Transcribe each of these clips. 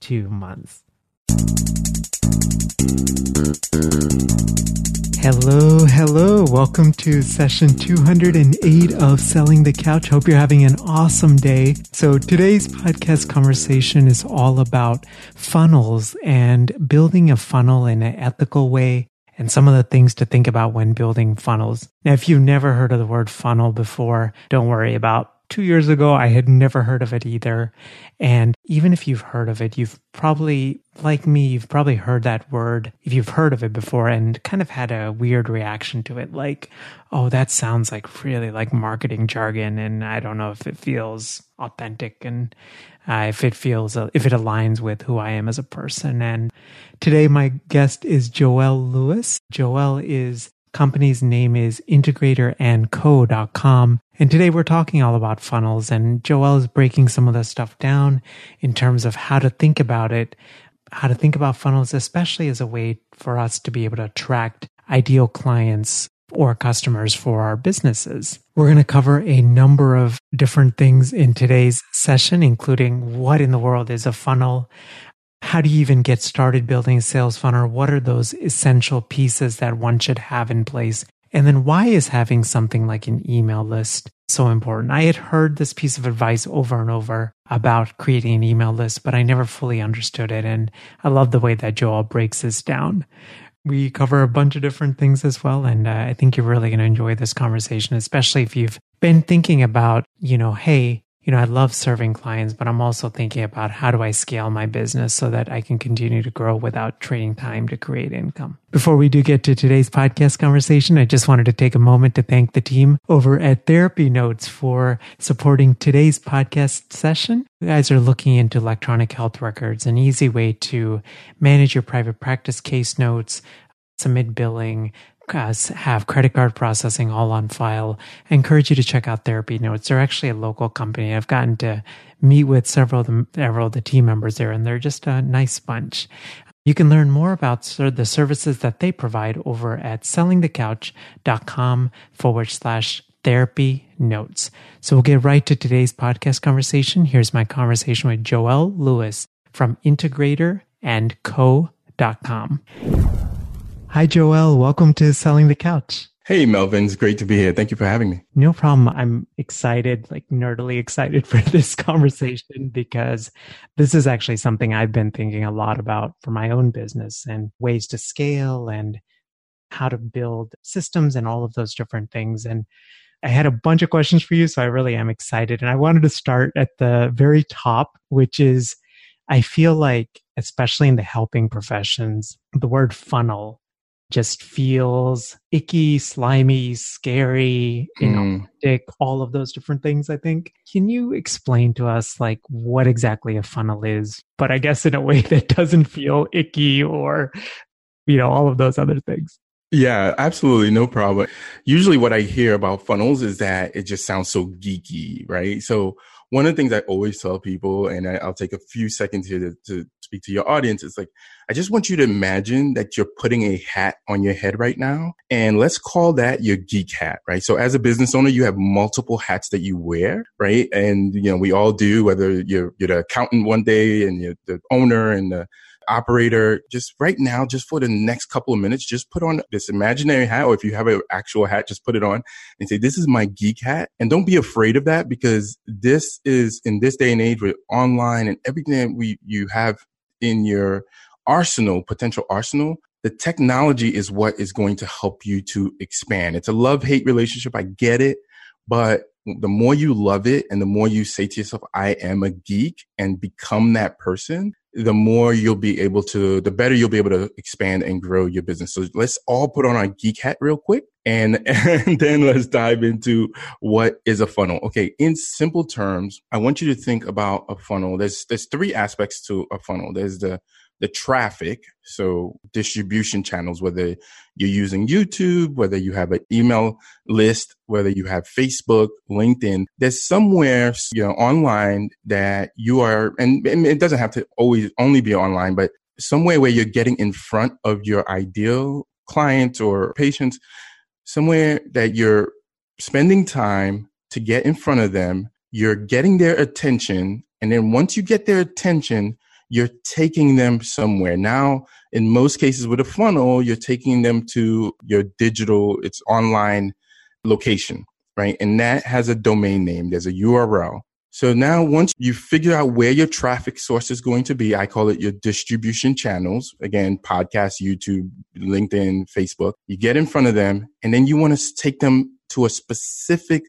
two months. Hello, hello. Welcome to session 208 of Selling the Couch. Hope you're having an awesome day. So today's podcast conversation is all about funnels and building a funnel in an ethical way and some of the things to think about when building funnels. Now, if you've never heard of the word funnel before, don't worry about two years ago, I had never heard of it either. And even if you've heard of it, you've probably, like me, you've probably heard that word if you've heard of it before and kind of had a weird reaction to it. Like, oh, that sounds like really like marketing jargon. And I don't know if it feels authentic and uh, if it feels, uh, if it aligns with who I am as a person. And today, my guest is Joelle Lewis. Joelle is company's name is integratorandco.com. And today we're talking all about funnels and Joel is breaking some of the stuff down in terms of how to think about it, how to think about funnels, especially as a way for us to be able to attract ideal clients or customers for our businesses. We're going to cover a number of different things in today's session, including what in the world is a funnel? how do you even get started building a sales funnel? What are those essential pieces that one should have in place? And then why is having something like an email list so important? I had heard this piece of advice over and over about creating an email list, but I never fully understood it. And I love the way that Joel breaks this down. We cover a bunch of different things as well. And uh, I think you're really going to enjoy this conversation, especially if you've been thinking about, you know, hey, you know, I love serving clients, but I'm also thinking about how do I scale my business so that I can continue to grow without trading time to create income. Before we do get to today's podcast conversation, I just wanted to take a moment to thank the team over at Therapy Notes for supporting today's podcast session. You guys are looking into electronic health records, an easy way to manage your private practice case notes, submit billing, have credit card processing all on file. I encourage you to check out Therapy Notes. They're actually a local company. I've gotten to meet with several of the, several of the team members there, and they're just a nice bunch. You can learn more about the services that they provide over at sellingthecouch.com forward slash therapy notes. So we'll get right to today's podcast conversation. Here's my conversation with Joelle Lewis from Integrator and Co.com. Hi, Joel. Welcome to Selling the Couch. Hey, Melvin. It's great to be here. Thank you for having me. No problem. I'm excited, like nerdily excited for this conversation because this is actually something I've been thinking a lot about for my own business and ways to scale and how to build systems and all of those different things. And I had a bunch of questions for you, so I really am excited. And I wanted to start at the very top, which is I feel like, especially in the helping professions, the word funnel just feels icky, slimy, scary, inauthentic, mm. all of those different things, I think. Can you explain to us like what exactly a funnel is, but I guess in a way that doesn't feel icky or, you know, all of those other things? Yeah, absolutely. No problem. Usually what I hear about funnels is that it just sounds so geeky, right? So one of the things I always tell people, and I, will take a few seconds here to, to speak to your audience, is like, I just want you to imagine that you're putting a hat on your head right now. And let's call that your geek hat, right? So as a business owner, you have multiple hats that you wear, right? And, you know, we all do, whether you're, you're the accountant one day and you're the owner and the operator, just right now, just for the next couple of minutes, just put on this imaginary hat, or if you have an actual hat, just put it on and say, this is my geek hat. And don't be afraid of that because this is in this day and age with online and everything we, you have in your arsenal, potential arsenal, the technology is what is going to help you to expand. It's a love hate relationship. I get it. But the more you love it and the more you say to yourself, I am a geek and become that person, the more you'll be able to, the better you'll be able to expand and grow your business. So let's all put on our geek hat real quick and, and then let's dive into what is a funnel. Okay. In simple terms, I want you to think about a funnel. There's, there's three aspects to a funnel. There's the the traffic, so distribution channels, whether you're using YouTube, whether you have an email list, whether you have Facebook, LinkedIn, there's somewhere, you know, online that you are, and, and it doesn't have to always only be online, but somewhere where you're getting in front of your ideal clients or patients, somewhere that you're spending time to get in front of them, you're getting their attention. And then once you get their attention, you're taking them somewhere. Now, in most cases with a funnel, you're taking them to your digital, it's online location, right? And that has a domain name. There's a URL. So now once you figure out where your traffic source is going to be, I call it your distribution channels. Again, podcast, YouTube, LinkedIn, Facebook. You get in front of them and then you want to take them to a specific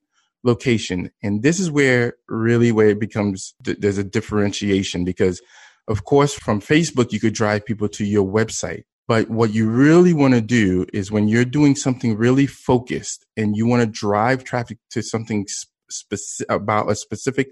location. And this is where really where it becomes, there's a differentiation because of course, from Facebook, you could drive people to your website. But what you really want to do is when you're doing something really focused and you want to drive traffic to something specific about a specific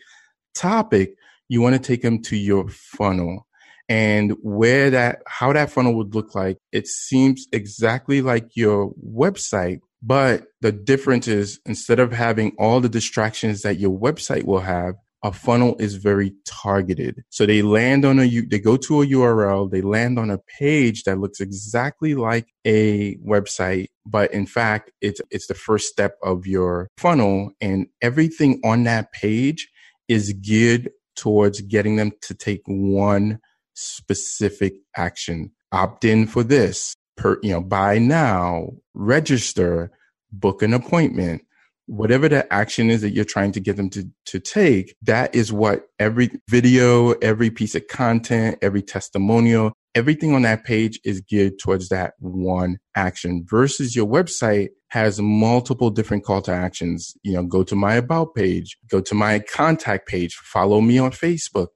topic, you want to take them to your funnel and where that, how that funnel would look like. It seems exactly like your website, but the difference is instead of having all the distractions that your website will have, a funnel is very targeted. So they land on a, they go to a URL, they land on a page that looks exactly like a website, but in fact, it's, it's the first step of your funnel and everything on that page is geared towards getting them to take one specific action. Opt in for this per, you know, buy now, register, book an appointment whatever the action is that you're trying to get them to, to take, that is what every video, every piece of content, every testimonial, everything on that page is geared towards that one action versus your website has multiple different call to actions. You know, go to my about page, go to my contact page, follow me on Facebook.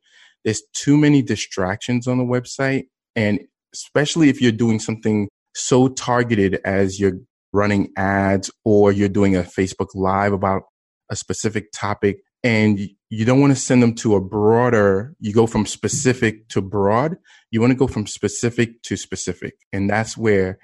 There's too many distractions on the website. And especially if you're doing something so targeted as your running ads or you're doing a Facebook live about a specific topic and you don't want to send them to a broader, you go from specific to broad. You want to go from specific to specific. And that's where,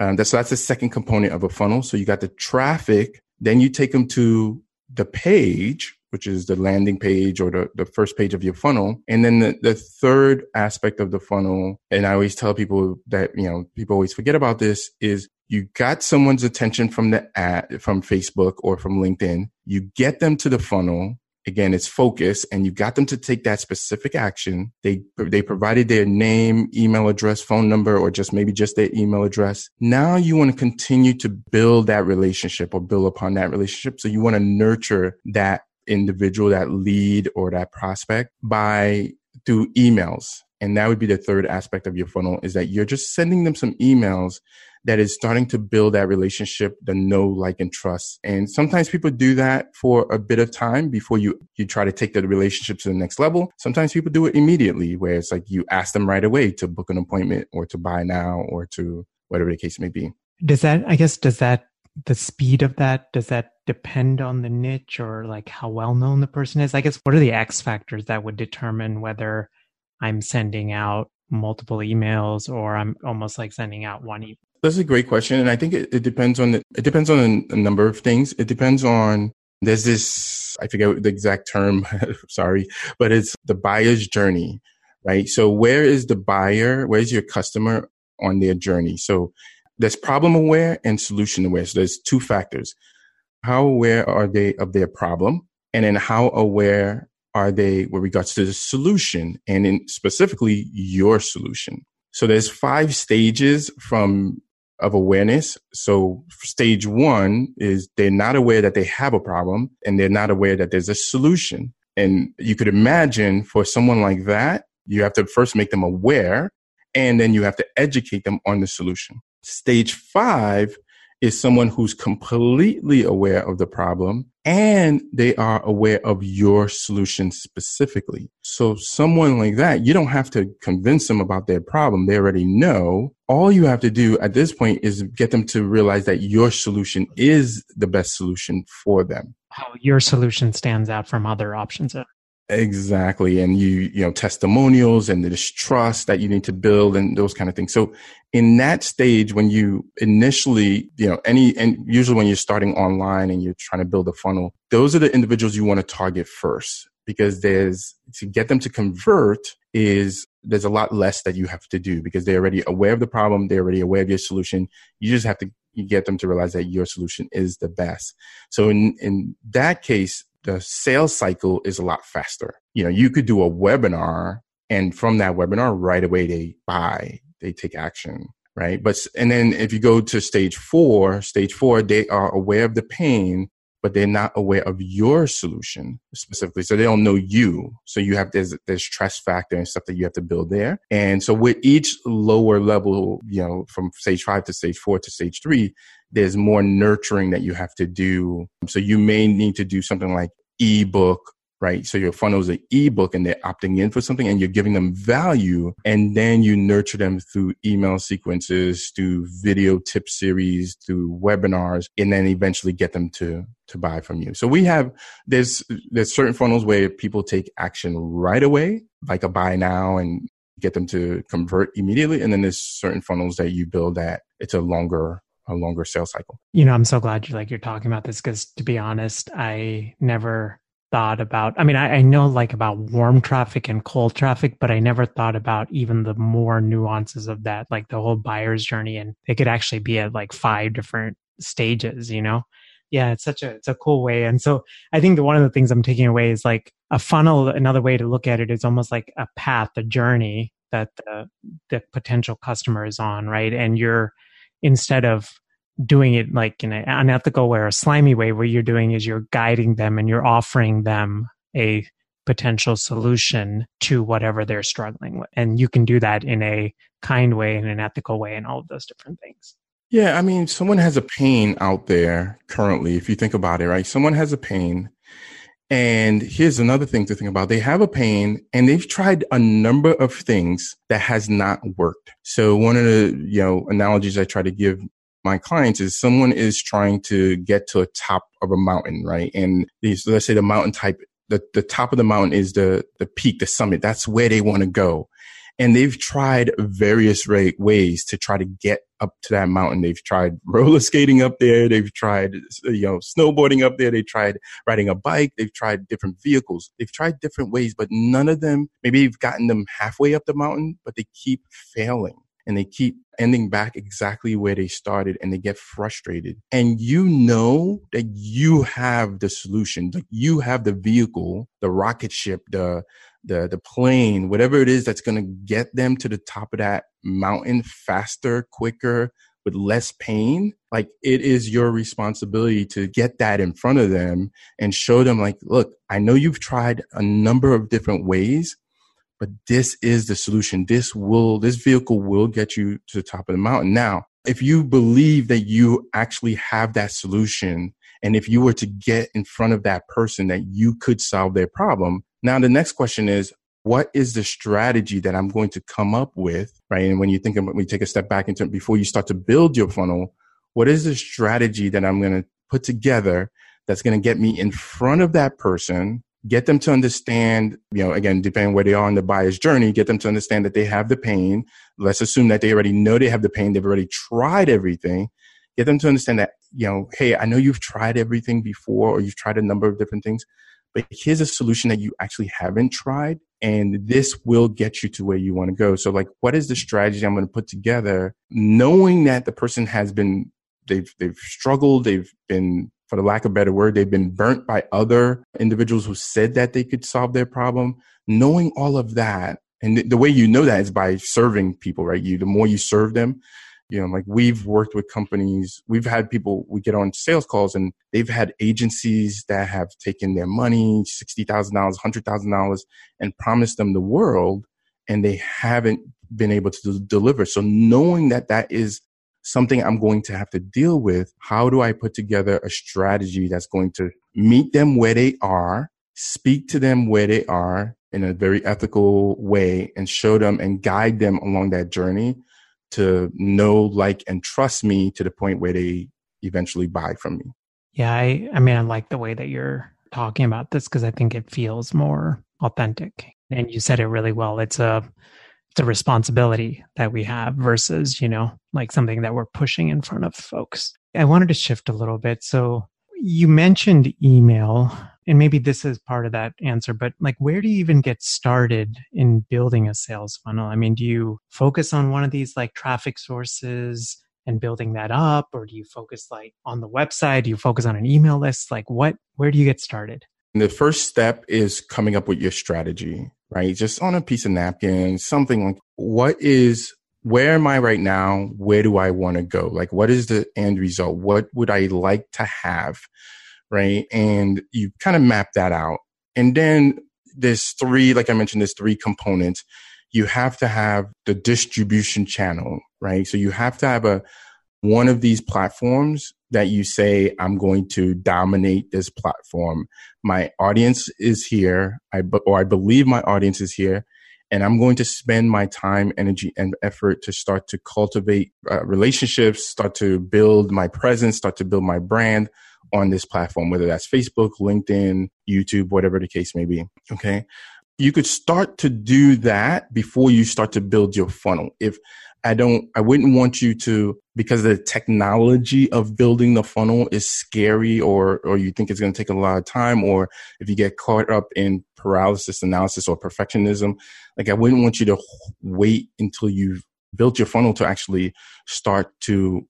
um, that's, so that's the second component of a funnel. So you got the traffic, then you take them to the page which is the landing page or the, the first page of your funnel. And then the, the third aspect of the funnel, and I always tell people that, you know, people always forget about this is you got someone's attention from the ad, from Facebook or from LinkedIn. You get them to the funnel. Again, it's focus and you got them to take that specific action. They, they provided their name, email address, phone number, or just maybe just their email address. Now you want to continue to build that relationship or build upon that relationship. So you want to nurture that individual, that lead or that prospect by through emails. And that would be the third aspect of your funnel is that you're just sending them some emails that is starting to build that relationship, the know, like, and trust. And sometimes people do that for a bit of time before you, you try to take the relationship to the next level. Sometimes people do it immediately where it's like you ask them right away to book an appointment or to buy now or to whatever the case may be. Does that, I guess, does that, the speed of that, does that depend on the niche or like how well known the person is? I guess what are the X factors that would determine whether I'm sending out multiple emails or I'm almost like sending out one email? That's a great question. And I think it, it depends on the, it depends on a, number of things. It depends on There's this, I forget the exact term, sorry, but it's the buyer's journey, right? So where is the buyer? Where's your customer on their journey? So there's problem aware and solution aware. So there's two factors. How aware are they of their problem? And then how aware are they with regards to the solution and in specifically your solution? So there's five stages from of awareness. So stage one is they're not aware that they have a problem and they're not aware that there's a solution. And you could imagine for someone like that, you have to first make them aware and then you have to educate them on the solution. Stage five is someone who's completely aware of the problem and they are aware of your solution specifically. So someone like that, you don't have to convince them about their problem. They already know. All you have to do at this point is get them to realize that your solution is the best solution for them. How your solution stands out from other options. Exactly. And you, you know, testimonials and the trust that you need to build and those kind of things. So in that stage, when you initially, you know, any, and usually when you're starting online and you're trying to build a funnel, those are the individuals you want to target first because there's to get them to convert is there's a lot less that you have to do because they're already aware of the problem. They're already aware of your solution. You just have to get them to realize that your solution is the best. So in, in that case, the sales cycle is a lot faster. You know, you could do a webinar and from that webinar right away they buy, they take action, right? But, and then if you go to stage four, stage four, they are aware of the pain, but they're not aware of your solution specifically. So they don't know you. So you have, there's, there's trust factor and stuff that you have to build there. And so with each lower level, you know, from stage five to stage four to stage three, there's more nurturing that you have to do. So you may need to do something like ebook right? So your funnel is an ebook and they're opting in for something and you're giving them value. And then you nurture them through email sequences, through video tip series, through webinars, and then eventually get them to, to buy from you. So we have, there's, there's certain funnels where people take action right away, like a buy now and get them to convert immediately. And then there's certain funnels that you build that it's a longer a longer sales cycle. You know, I'm so glad you like you're talking about this because to be honest, I never thought about I mean, I, I, know like about warm traffic and cold traffic, but I never thought about even the more nuances of that, like the whole buyer's journey. And it could actually be at like five different stages, you know? Yeah, it's such a it's a cool way. And so I think that one of the things I'm taking away is like a funnel, another way to look at it is almost like a path, a journey that the the potential customer is on, right? And you're instead of doing it like in an unethical way or a slimy way, what you're doing is you're guiding them and you're offering them a potential solution to whatever they're struggling with. And you can do that in a kind way, in an ethical way, and all of those different things. Yeah, I mean, someone has a pain out there currently, if you think about it, right? Someone has a pain. And here's another thing to think about. They have a pain and they've tried a number of things that has not worked. So one of the, you know, analogies I try to give my clients is someone is trying to get to a top of a mountain, right? And these, let's say the mountain type, the, the top of the mountain is the, the peak, the summit. That's where they want to go. And they've tried various ways to try to get up to that mountain. They've tried roller skating up there. They've tried, you know, snowboarding up there. They tried riding a bike. They've tried different vehicles. They've tried different ways, but none of them, maybe you've gotten them halfway up the mountain, but they keep failing and they keep ending back exactly where they started and they get frustrated. And you know that you have the solution, like you have the vehicle, the rocket ship, the the the plane, whatever it is that's going to get them to the top of that mountain faster, quicker, with less pain. Like it is your responsibility to get that in front of them and show them like, look, I know you've tried a number of different ways, but this is the solution. This will, this vehicle will get you to the top of the mountain. Now, if you believe that you actually have that solution, and if you were to get in front of that person that you could solve their problem, now the next question is, what is the strategy that I'm going to come up with, right? And when you think about, when you take a step back into before you start to build your funnel, what is the strategy that I'm going to put together that's going to get me in front of that person get them to understand, you know, again, depending where they are on the buyer's journey, get them to understand that they have the pain. Let's assume that they already know they have the pain. They've already tried everything. get them to understand that, you know, hey, I know you've tried everything before or you've tried a number of different things, but here's a solution that you actually haven't tried. And this will get you to where you want to go. So like, what is the strategy I'm going to put together knowing that the person has been, they've, they've struggled. They've been, for the lack of a better word, they've been burnt by other individuals who said that they could solve their problem. Knowing all of that. And the way you know that is by serving people, right? You, the more you serve them, you know, like we've worked with companies, we've had people, we get on sales calls and they've had agencies that have taken their money, $60,000, $100,000 and promised them the world and they haven't been able to deliver. So knowing that that is something I'm going to have to deal with, how do I put together a strategy that's going to meet them where they are, speak to them where they are in a very ethical way and show them and guide them along that journey to know, like, and trust me to the point where they eventually buy from me. Yeah, I, I mean, I like the way that you're talking about this because I think it feels more authentic. And you said it really well. It's a a responsibility that we have versus, you know, like something that we're pushing in front of folks. I wanted to shift a little bit. So you mentioned email and maybe this is part of that answer, but like, where do you even get started in building a sales funnel? I mean, do you focus on one of these like traffic sources and building that up, or do you focus like on the website? Do you focus on an email list? Like, what, where do you get started? The first step is coming up with your strategy, right? Just on a piece of napkin, something like, what is where am I right now? Where do I want to go? Like, what is the end result? What would I like to have? right? And you kind of map that out. And then there's three, like I mentioned, there's three components. You have to have the distribution channel, right? So you have to have a one of these platforms that you say, I'm going to dominate this platform. My audience is here. I, or I believe my audience is here. And I'm going to spend my time, energy, and effort to start to cultivate uh, relationships, start to build my presence, start to build my brand, on this platform, whether that's Facebook, LinkedIn, YouTube, whatever the case may be. Okay. You could start to do that before you start to build your funnel. If I don't, I wouldn't want you to, because the technology of building the funnel is scary or, or you think it's going to take a lot of time, or if you get caught up in paralysis analysis or perfectionism, like I wouldn't want you to wait until you've built your funnel to actually start to,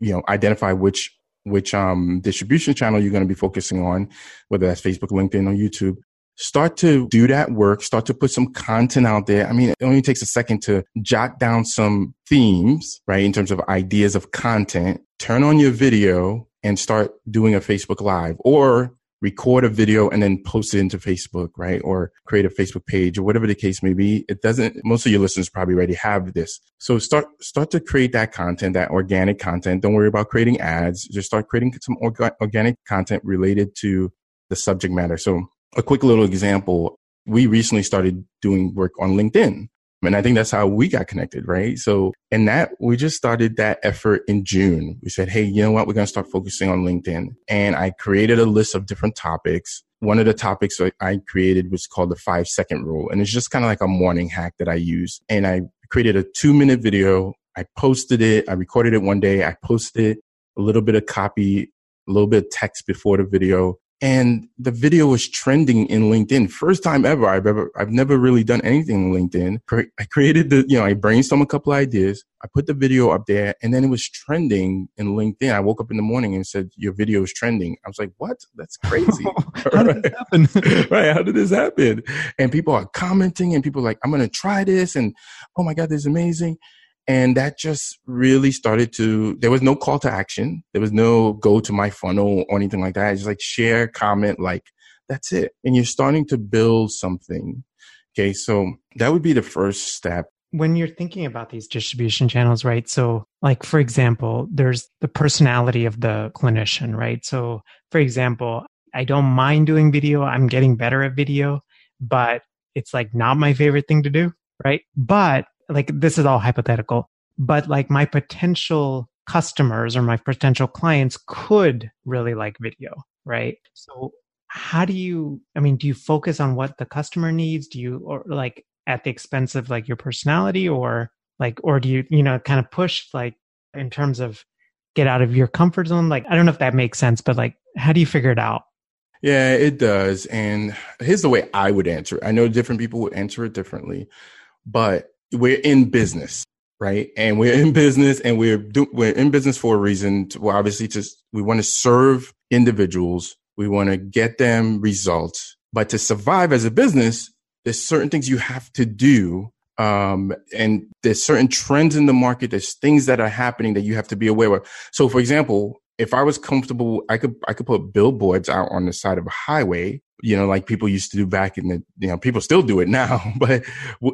you know, identify which which um, distribution channel you're going to be focusing on, whether that's Facebook, LinkedIn, or YouTube. Start to do that work, start to put some content out there. I mean, it only takes a second to jot down some themes, right? In terms of ideas of content, turn on your video and start doing a Facebook live or record a video and then post it into Facebook, right? Or create a Facebook page or whatever the case may be. It doesn't, most of your listeners probably already have this. So start, start to create that content, that organic content. Don't worry about creating ads. Just start creating some orga- organic content related to the subject matter. So a quick little example. We recently started doing work on LinkedIn. And I think that's how we got connected, right? So, and that we just started that effort in June. We said, Hey, you know what? We're going to start focusing on LinkedIn. And I created a list of different topics. One of the topics I created was called the five second rule. And it's just kind of like a morning hack that I use. And I created a two minute video. I posted it. I recorded it one day. I posted a little bit of copy, a little bit of text before the video and the video was trending in LinkedIn. First time ever I've ever, I've never really done anything in LinkedIn. I created the, you know, I brainstormed a couple ideas. I put the video up there and then it was trending in LinkedIn. I woke up in the morning and said, your video is trending. I was like, what? That's crazy. how did this happen? right. How did this happen? And people are commenting and people are like, I'm going to try this. And oh my God, this is amazing. And that just really started to, there was no call to action. There was no go to my funnel or anything like that. It's just like share, comment, like that's it. And you're starting to build something. Okay. So that would be the first step. When you're thinking about these distribution channels, right? So, like, for example, there's the personality of the clinician, right? So, for example, I don't mind doing video. I'm getting better at video, but it's like not my favorite thing to do, right? But like this is all hypothetical, but like my potential customers or my potential clients could really like video, right? So how do you i mean do you focus on what the customer needs do you or like at the expense of like your personality or like or do you you know kind of push like in terms of get out of your comfort zone? Like, I don't know if that makes sense, but like, how do you figure it out? Yeah, it does. And here's the way I would answer it. I know different people would answer it differently, but we're in business, right? And we're in business and we're do, we're in business for a reason. To, well, obviously, just we want to serve individuals. We want to get them results. But to survive as a business, there's certain things you have to do um, and there's certain trends in the market. There's things that are happening that you have to be aware of. So, for example, if I was comfortable, I could I could put billboards out on the side of a highway, you know, like people used to do back in the, you know, people still do it now. But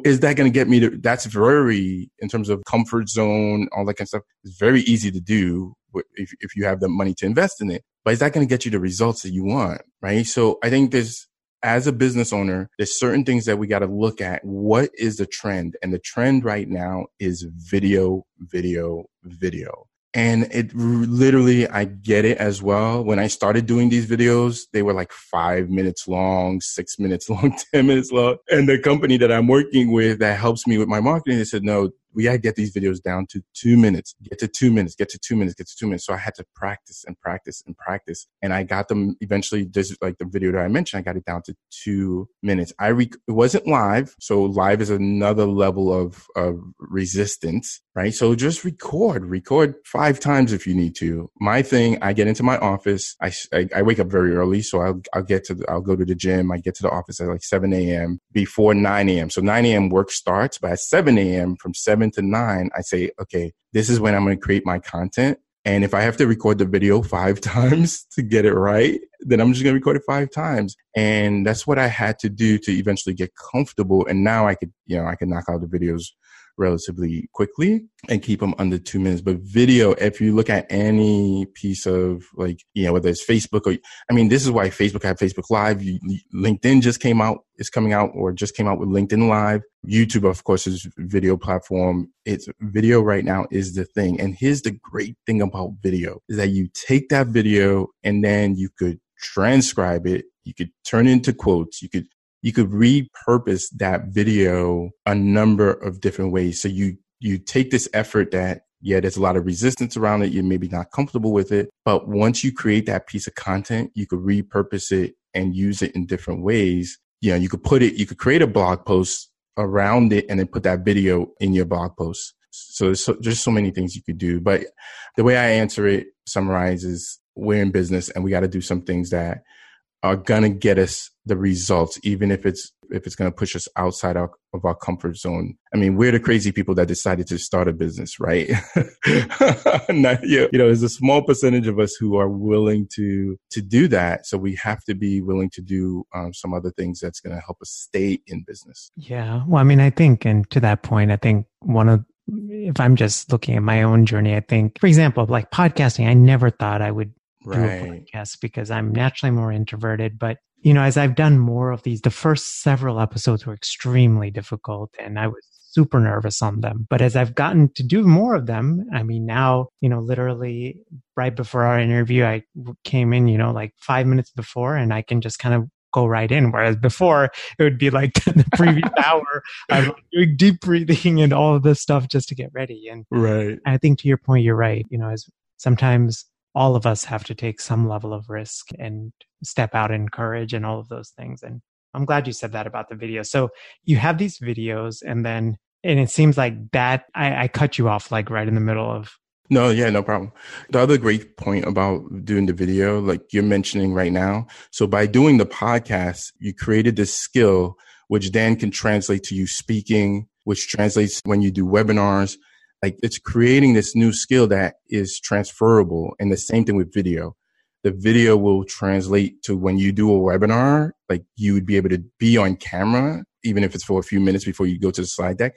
is that going to get me to? That's very in terms of comfort zone, all that kind of stuff. It's very easy to do if if you have the money to invest in it. But is that going to get you the results that you want? Right. So I think there's as a business owner, there's certain things that we got to look at. What is the trend? And the trend right now is video, video, video. And it literally, I get it as well. When I started doing these videos, they were like five minutes long, six minutes long, 10 minutes long. And the company that I'm working with that helps me with my marketing, they said, no, we gotta get these videos down to two minutes, get to two minutes, get to two minutes, get to two minutes. So I had to practice and practice and practice. And I got them eventually, this like the video that I mentioned, I got it down to two minutes. I, it wasn't live. So live is another level of, of resistance, right? So just record, record five times if you need to. My thing, I get into my office. I, I, I wake up very early. So I'll, I'll get to, the, I'll go to the gym. I get to the office at like 7 a.m. before 9 a.m. So 9 a.m. work starts, but at 7 a.m. from 7 seven to nine, I say, okay, this is when I'm going to create my content. And if I have to record the video five times to get it right, then I'm just going to record it five times. And that's what I had to do to eventually get comfortable. And now I could, you know, I can knock out the videos relatively quickly and keep them under two minutes. But video, if you look at any piece of like, you know, whether it's Facebook or, I mean, this is why Facebook had Facebook Live. You, LinkedIn just came out, is coming out or just came out with LinkedIn Live. YouTube, of course, is video platform. It's video right now is the thing. And here's the great thing about video is that you take that video and then you could transcribe it. You could turn it into quotes. You could you could repurpose that video a number of different ways. So you, you take this effort that, yeah, there's a lot of resistance around it. You're maybe not comfortable with it. But once you create that piece of content, you could repurpose it and use it in different ways. You know, you could put it, you could create a blog post around it and then put that video in your blog post. So there's so, just so many things you could do. But the way I answer it summarizes we're in business and we got to do some things that are going to get us the results, even if it's if it's going to push us outside our, of our comfort zone. I mean, we're the crazy people that decided to start a business, right? Not, you know, there's a small percentage of us who are willing to to do that. So we have to be willing to do um, some other things that's going to help us stay in business. Yeah. Well, I mean, I think, and to that point, I think one of if I'm just looking at my own journey, I think, for example, like podcasting, I never thought I would right. do a podcast because I'm naturally more introverted. But, you know, as I've done more of these, the first several episodes were extremely difficult and I was super nervous on them. But as I've gotten to do more of them, I mean, now, you know, literally right before our interview, I came in, you know, like five minutes before and I can just kind of go right in. Whereas before it would be like the previous hour, I'm doing deep breathing and all of this stuff just to get ready. And right. I think to your point, you're right. You know, as sometimes all of us have to take some level of risk and step out in courage and all of those things. And I'm glad you said that about the video. So you have these videos and then, and it seems like that I, I cut you off like right in the middle of. No, yeah, no problem. The other great point about doing the video, like you're mentioning right now. So by doing the podcast, you created this skill, which then can translate to you speaking, which translates when you do webinars, like it's creating this new skill that is transferable. And the same thing with video. The video will translate to when you do a webinar, like you would be able to be on camera, even if it's for a few minutes before you go to the slide deck.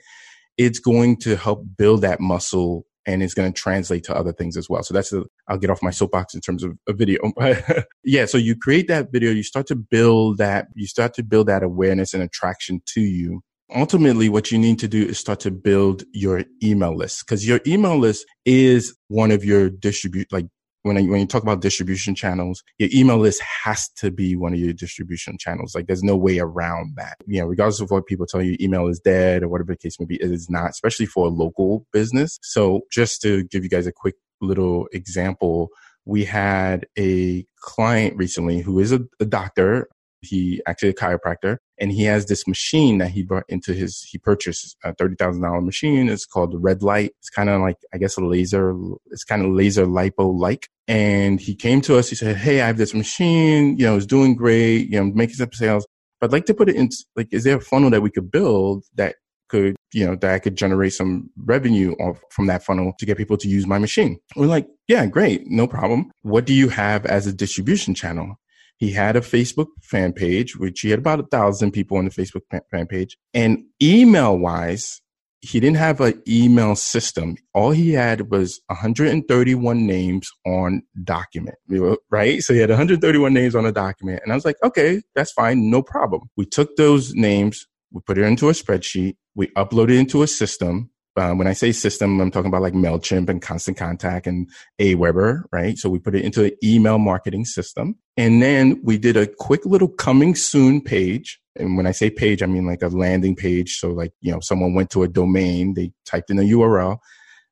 It's going to help build that muscle and it's going to translate to other things as well. So that's, i will get off my soapbox in terms of a video. yeah. So you create that video, you start to build that, you start to build that awareness and attraction to you ultimately what you need to do is start to build your email list because your email list is one of your distribute like when I, when you talk about distribution channels, your email list has to be one of your distribution channels. Like there's no way around that. You know, regardless of what people tell you, email is dead or whatever the case may be, it is not, especially for a local business. So just to give you guys a quick little example. We had a client recently who is a, a doctor. He actually a chiropractor, and he has this machine that he brought into his. He purchased a thirty thousand dollar machine. It's called the Red Light. It's kind of like I guess a laser. It's kind of laser lipo like. And he came to us. He said, "Hey, I have this machine. You know, it's doing great. You know, making some sales. But I'd like to put it in. Like, is there a funnel that we could build that could, you know, that I could generate some revenue off from that funnel to get people to use my machine. We're like, yeah, great. No problem. What do you have as a distribution channel? He had a Facebook fan page, which he had about a thousand people on the Facebook fan page. And email wise, he didn't have an email system. All he had was 131 names on document, right? So he had 131 names on a document. And I was like, okay, that's fine. No problem. We took those names, we put it into a spreadsheet, we uploaded it into a system. Um, when I say system, I'm talking about like MailChimp and Constant Contact and Aweber, right? So we put it into an email marketing system. And then we did a quick little coming soon page. And when I say page, I mean like a landing page. So like, you know, someone went to a domain, they typed in a URL.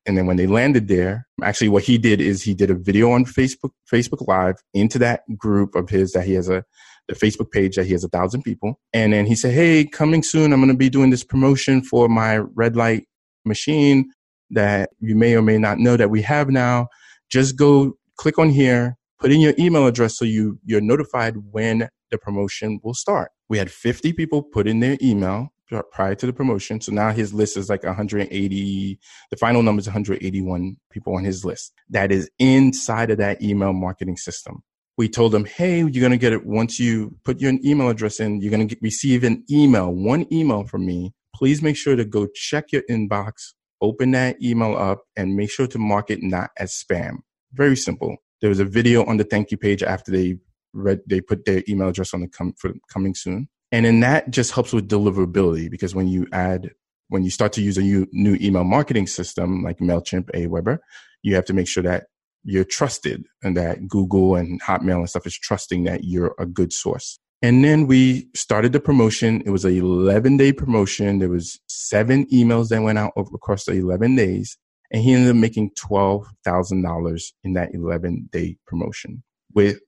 And then when they landed there, actually what he did is he did a video on Facebook, Facebook Live into that group of his that he has a the Facebook page that he has a thousand people. And then he said, Hey, coming soon, I'm going to be doing this promotion for my red light machine that you may or may not know that we have now. Just go click on here, put in your email address so you, you're notified when the promotion will start. We had 50 people put in their email prior to the promotion. So now his list is like 180. The final number is 181 people on his list. That is inside of that email marketing system we told them, hey, you're going to get it once you put your email address in, you're going to receive an email, one email from me. Please make sure to go check your inbox, open that email up, and make sure to mark it not as spam. Very simple. There was a video on the thank you page after they read, they put their email address on the com- for coming soon. And then that just helps with deliverability because when you add, when you start to use a new, new email marketing system like MailChimp, Aweber, you have to make sure that you're trusted and that Google and Hotmail and stuff is trusting that you're a good source. And then we started the promotion. It was a 11 day promotion. There was seven emails that went out over across the 11 days. And he ended up making $12,000 in that 11 day promotion with,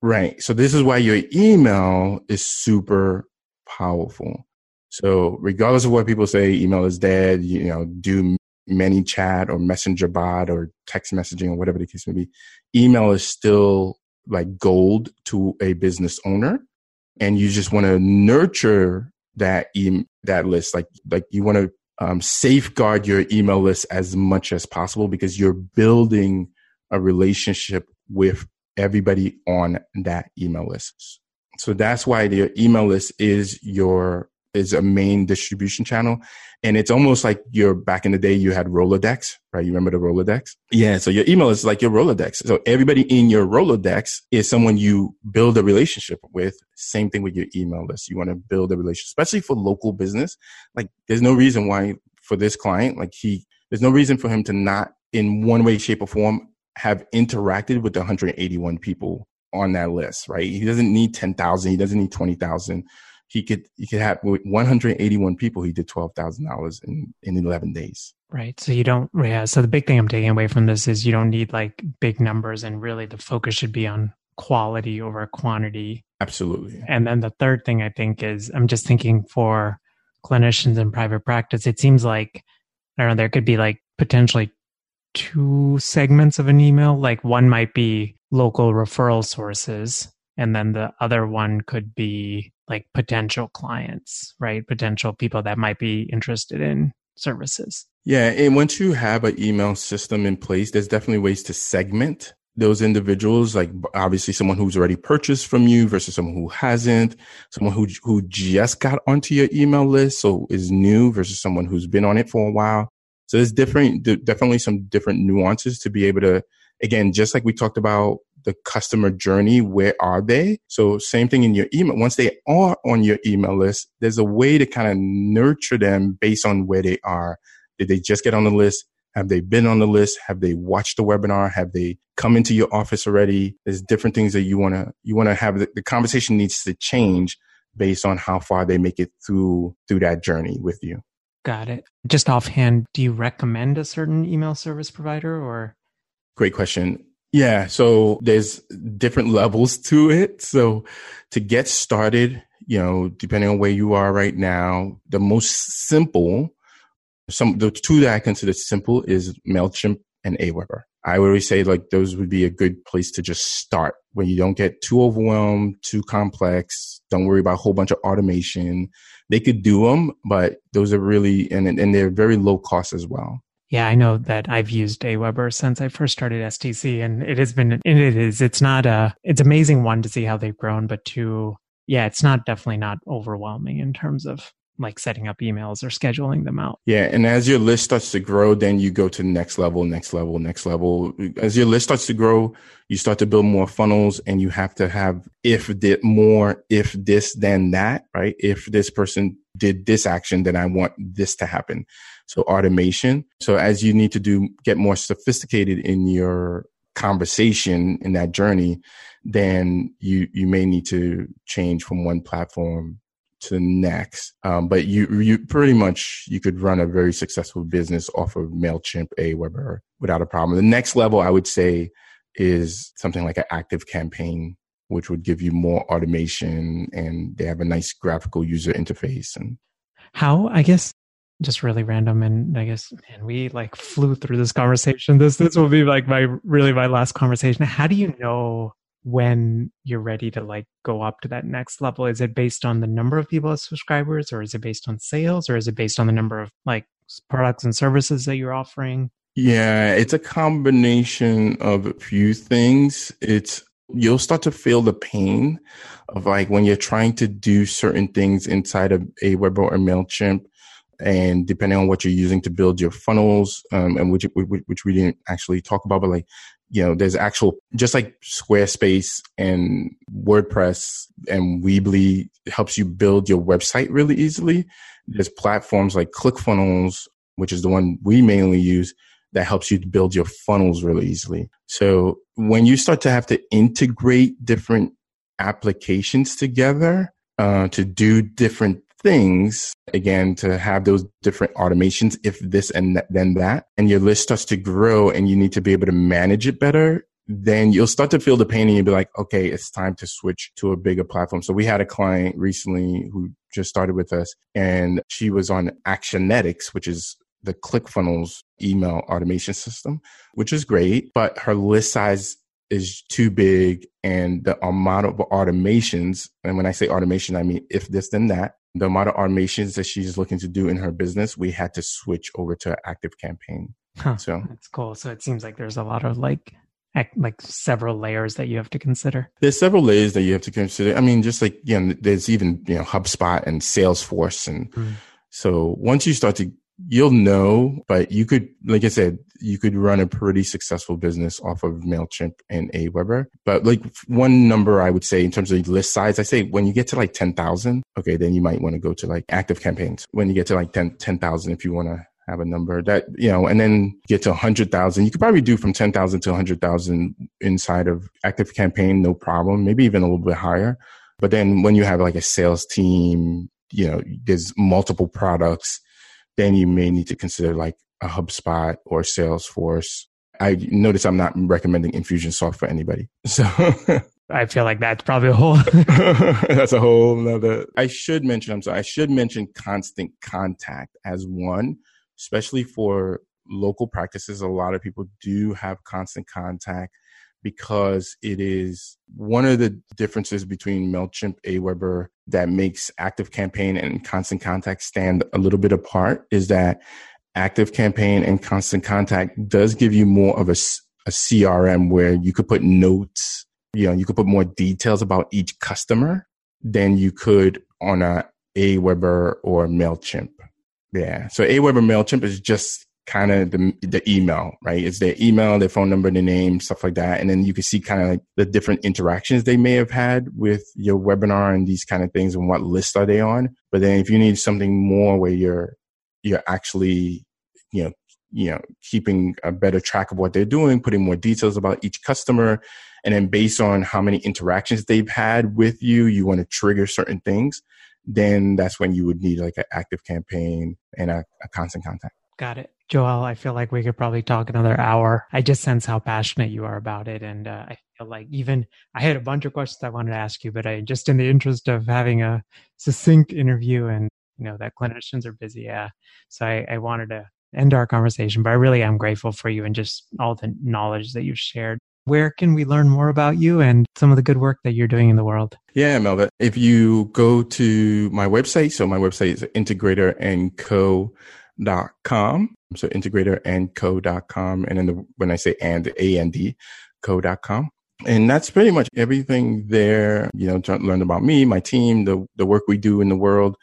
right. So this is why your email is super powerful. So regardless of what people say, email is dead, you know, do ManyChat or Messenger bot or text messaging or whatever the case may be, email is still like gold to a business owner. And you just want to nurture that e- that list. Like like you want to um, safeguard your email list as much as possible because you're building a relationship with everybody on that email list. So that's why your email list is your is a main distribution channel. And it's almost like you're back in the day, you had Rolodex, right? You remember the Rolodex? Yeah. So your email is like your Rolodex. So everybody in your Rolodex is someone you build a relationship with. Same thing with your email list. You want to build a relationship, especially for local business. Like there's no reason why for this client, like he, there's no reason for him to not in one way, shape or form have interacted with the 181 people on that list, right? He doesn't need 10,000. He doesn't need 20,000 he could he could have 181 people. He did twelve thousand dollars in in eleven days. Right. So you don't. Yeah. So the big thing I'm taking away from this is you don't need like big numbers, and really the focus should be on quality over quantity. Absolutely. And then the third thing I think is I'm just thinking for clinicians in private practice, it seems like I don't know there could be like potentially two segments of an email. Like one might be local referral sources, and then the other one could be like potential clients, right? Potential people that might be interested in services. Yeah. And once you have an email system in place, there's definitely ways to segment those individuals, like obviously someone who's already purchased from you versus someone who hasn't, someone who, who just got onto your email list. So is new versus someone who's been on it for a while. So there's different, definitely some different nuances to be able to, again, just like we talked about the customer journey. Where are they? So same thing in your email. Once they are on your email list, there's a way to kind of nurture them based on where they are. Did they just get on the list? Have they been on the list? Have they watched the webinar? Have they come into your office already? There's different things that you want to, you want to have. The, the conversation needs to change based on how far they make it through, through that journey with you. Got it. Just offhand, do you recommend a certain email service provider or? Great question. Yeah. So there's different levels to it. So to get started, you know, depending on where you are right now, the most simple, some, the two that I consider simple is MailChimp and Aweber. I would always say like those would be a good place to just start when you don't get too overwhelmed, too complex. Don't worry about a whole bunch of automation. They could do them, but those are really, and, and they're very low cost as well. Yeah, I know that I've used Aweber since I first started STC and it has been, it is, it's not a, it's amazing one to see how they've grown, but two, yeah, it's not definitely not overwhelming in terms of like setting up emails or scheduling them out. Yeah. And as your list starts to grow, then you go to the next level, next level, next level. As your list starts to grow, you start to build more funnels and you have to have if did more, if this, then that, right? If this person did this action, then I want this to happen. So automation. So as you need to do, get more sophisticated in your conversation in that journey, then you, you may need to change from one platform to the next. Um, but you you pretty much you could run a very successful business off of Mailchimp, Aweber without a problem. The next level I would say is something like an active campaign, which would give you more automation and they have a nice graphical user interface and how I guess just really random and I guess and we like flew through this conversation. This this will be like my really my last conversation. How do you know when you're ready to like go up to that next level is it based on the number of people as subscribers or is it based on sales or is it based on the number of like products and services that you're offering yeah it's a combination of a few things it's you'll start to feel the pain of like when you're trying to do certain things inside of Aweber or mailchimp and depending on what you're using to build your funnels um, and which, which which we didn't actually talk about but like you know, there's actual, just like Squarespace and WordPress and Weebly helps you build your website really easily. There's platforms like ClickFunnels, which is the one we mainly use that helps you to build your funnels really easily. So when you start to have to integrate different applications together, uh, to do different things again to have those different automations if this and then that and your list starts to grow and you need to be able to manage it better then you'll start to feel the pain and you'll be like okay it's time to switch to a bigger platform. So we had a client recently who just started with us and she was on actionetics which is the clickfunnels email automation system which is great but her list size is too big and the amount of automations and when i say automation i mean if this then that the amount of automations that she's looking to do in her business, we had to switch over to active campaign. Huh, so that's cool. So it seems like there's a lot of like like several layers that you have to consider. There's several layers that you have to consider. I mean, just like you know, there's even you know HubSpot and Salesforce, and mm. so once you start to you'll know, but you could, like I said, you could run a pretty successful business off of MailChimp and Aweber. But like one number I would say in terms of list size, I say when you get to like 10,000, okay, then you might want to go to like active campaigns. When you get to like 10, 10,000, if you want to have a number that, you know, and then get to 100,000, you could probably do from 10,000 to 100,000 inside of active campaign, no problem, maybe even a little bit higher. But then when you have like a sales team, you know, there's multiple products then you may need to consider like a HubSpot or Salesforce. I notice I'm not recommending Infusionsoft for anybody. So I feel like that's probably a whole that's a whole nother I should mention I'm sorry, I should mention constant contact as one, especially for local practices. A lot of people do have constant contact because it is one of the differences between MailChimp, Aweber that makes active campaign and constant contact stand a little bit apart is that active campaign and constant contact does give you more of a, a CRM where you could put notes, you know, you could put more details about each customer than you could on a Aweber or MailChimp. Yeah. So Aweber MailChimp is just kind of the, the email, right? It's their email, their phone number, their name, stuff like that. And then you can see kind of like the different interactions they may have had with your webinar and these kind of things and what list are they on. But then if you need something more where you're, you're actually, you know, you know, keeping a better track of what they're doing, putting more details about each customer. And then based on how many interactions they've had with you, you want to trigger certain things. Then that's when you would need like an active campaign and a, a constant contact. Got it. Joel, I feel like we could probably talk another hour. I just sense how passionate you are about it. And uh, I feel like even I had a bunch of questions I wanted to ask you, but I just in the interest of having a succinct interview and, you know, that clinicians are busy. Yeah. So I, I wanted to end our conversation, but I really am grateful for you and just all the knowledge that you've shared. Where can we learn more about you and some of the good work that you're doing in the world? Yeah, Melva. If you go to my website, so my website is integratorandco.com. So integratorandco.com. And then the, when I say and, A-N-D, co.com. And that's pretty much everything there. You know, learn about me, my team, the, the work we do in the world,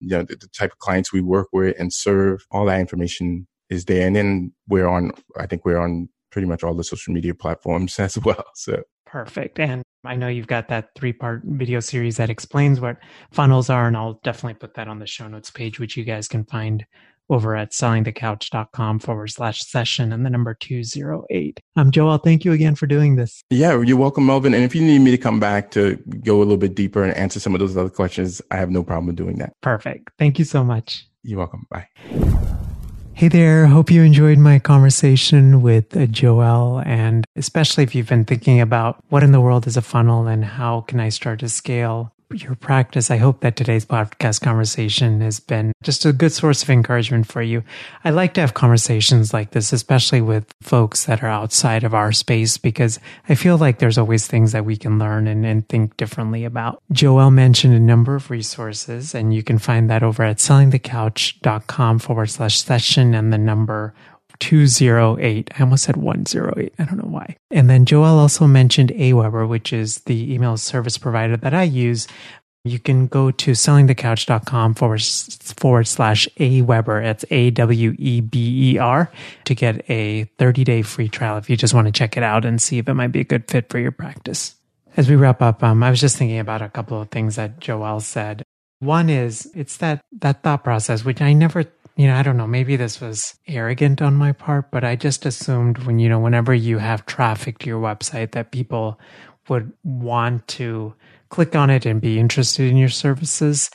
you know, the, the type of clients we work with and serve. All that information is there. And then we're on, I think we're on pretty much all the social media platforms as well. So perfect. And I know you've got that three part video series that explains what funnels are, and I'll definitely put that on the show notes page, which you guys can find over at sellingthecouch.com forward slash session and the number 208. Um, Joel, thank you again for doing this. Yeah, you're welcome, Melvin. And if you need me to come back to go a little bit deeper and answer some of those other questions, I have no problem doing that. Perfect. Thank you so much. You're welcome. Bye. Hey there. Hope you enjoyed my conversation with uh, Joel. And especially if you've been thinking about what in the world is a funnel and how can I start to scale your practice. I hope that today's podcast conversation has been just a good source of encouragement for you. I like to have conversations like this, especially with folks that are outside of our space, because I feel like there's always things that we can learn and, and think differently about. Joel mentioned a number of resources, and you can find that over at sellingthecouch.com forward slash session and the number 208. I almost said 108. I don't know why. And then Joel also mentioned Aweber, which is the email service provider that I use. You can go to sellingthecouch.com forward, forward slash Aweber. It's A W E B E R to get a 30 day free trial if you just want to check it out and see if it might be a good fit for your practice. As we wrap up, um, I was just thinking about a couple of things that Joel said. One is it's that, that thought process, which I never you know, I don't know, maybe this was arrogant on my part, but I just assumed when, you know, whenever you have traffic to your website that people would want to click on it and be interested in your services.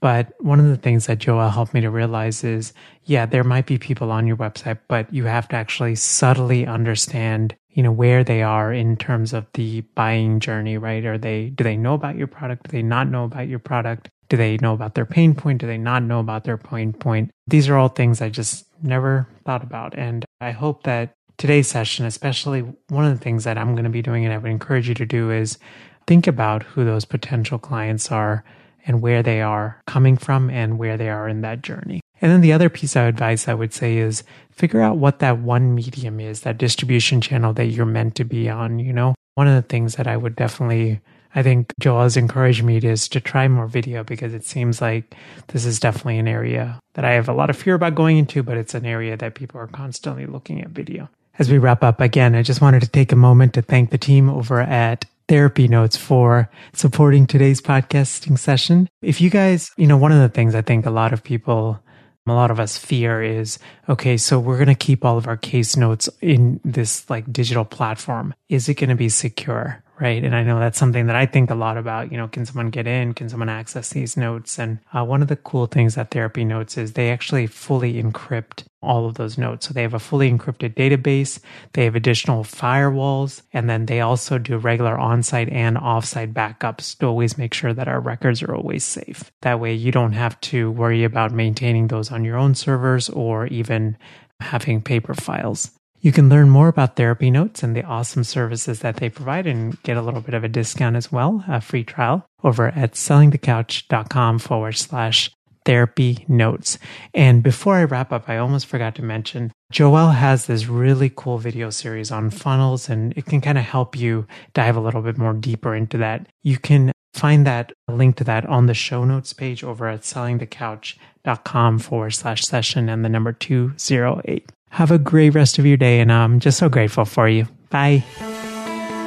But one of the things that Joel helped me to realize is, yeah, there might be people on your website, but you have to actually subtly understand, you know, where they are in terms of the buying journey, right? Are they, do they know about your product? Do they not know about your product? Do they know about their pain point? Do they not know about their pain point? These are all things I just never thought about. And I hope that today's session, especially one of the things that I'm going to be doing and I would encourage you to do is think about who those potential clients are and where they are coming from and where they are in that journey. And then the other piece of advice I would say is figure out what that one medium is, that distribution channel that you're meant to be on. You know, one of the things that I would definitely I think Joel has encouraged me to, to try more video because it seems like this is definitely an area that I have a lot of fear about going into, but it's an area that people are constantly looking at video. As we wrap up again, I just wanted to take a moment to thank the team over at Therapy Notes for supporting today's podcasting session. If you guys, you know, one of the things I think a lot of people a lot of us fear is okay so we're going to keep all of our case notes in this like digital platform is it going to be secure right? And I know that's something that I think a lot about. You know, can someone get in? Can someone access these notes? And uh, one of the cool things that Therapy Notes is they actually fully encrypt all of those notes. So they have a fully encrypted database, they have additional firewalls, and then they also do regular on-site and off-site backups to always make sure that our records are always safe. That way you don't have to worry about maintaining those on your own servers or even having paper files. You can learn more about Therapy Notes and the awesome services that they provide and get a little bit of a discount as well, a free trial over at sellingthecouch.com forward slash therapy notes. And before I wrap up, I almost forgot to mention Joel has this really cool video series on funnels and it can kind of help you dive a little bit more deeper into that. You can find that link to that on the show notes page over at sellingthecouch.com forward slash session and the number 208. Have a great rest of your day, and I'm just so grateful for you. Bye.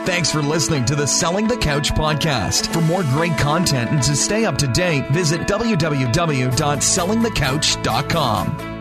Thanks for listening to the Selling the Couch podcast. For more great content and to stay up to date, visit www.sellingthecouch.com.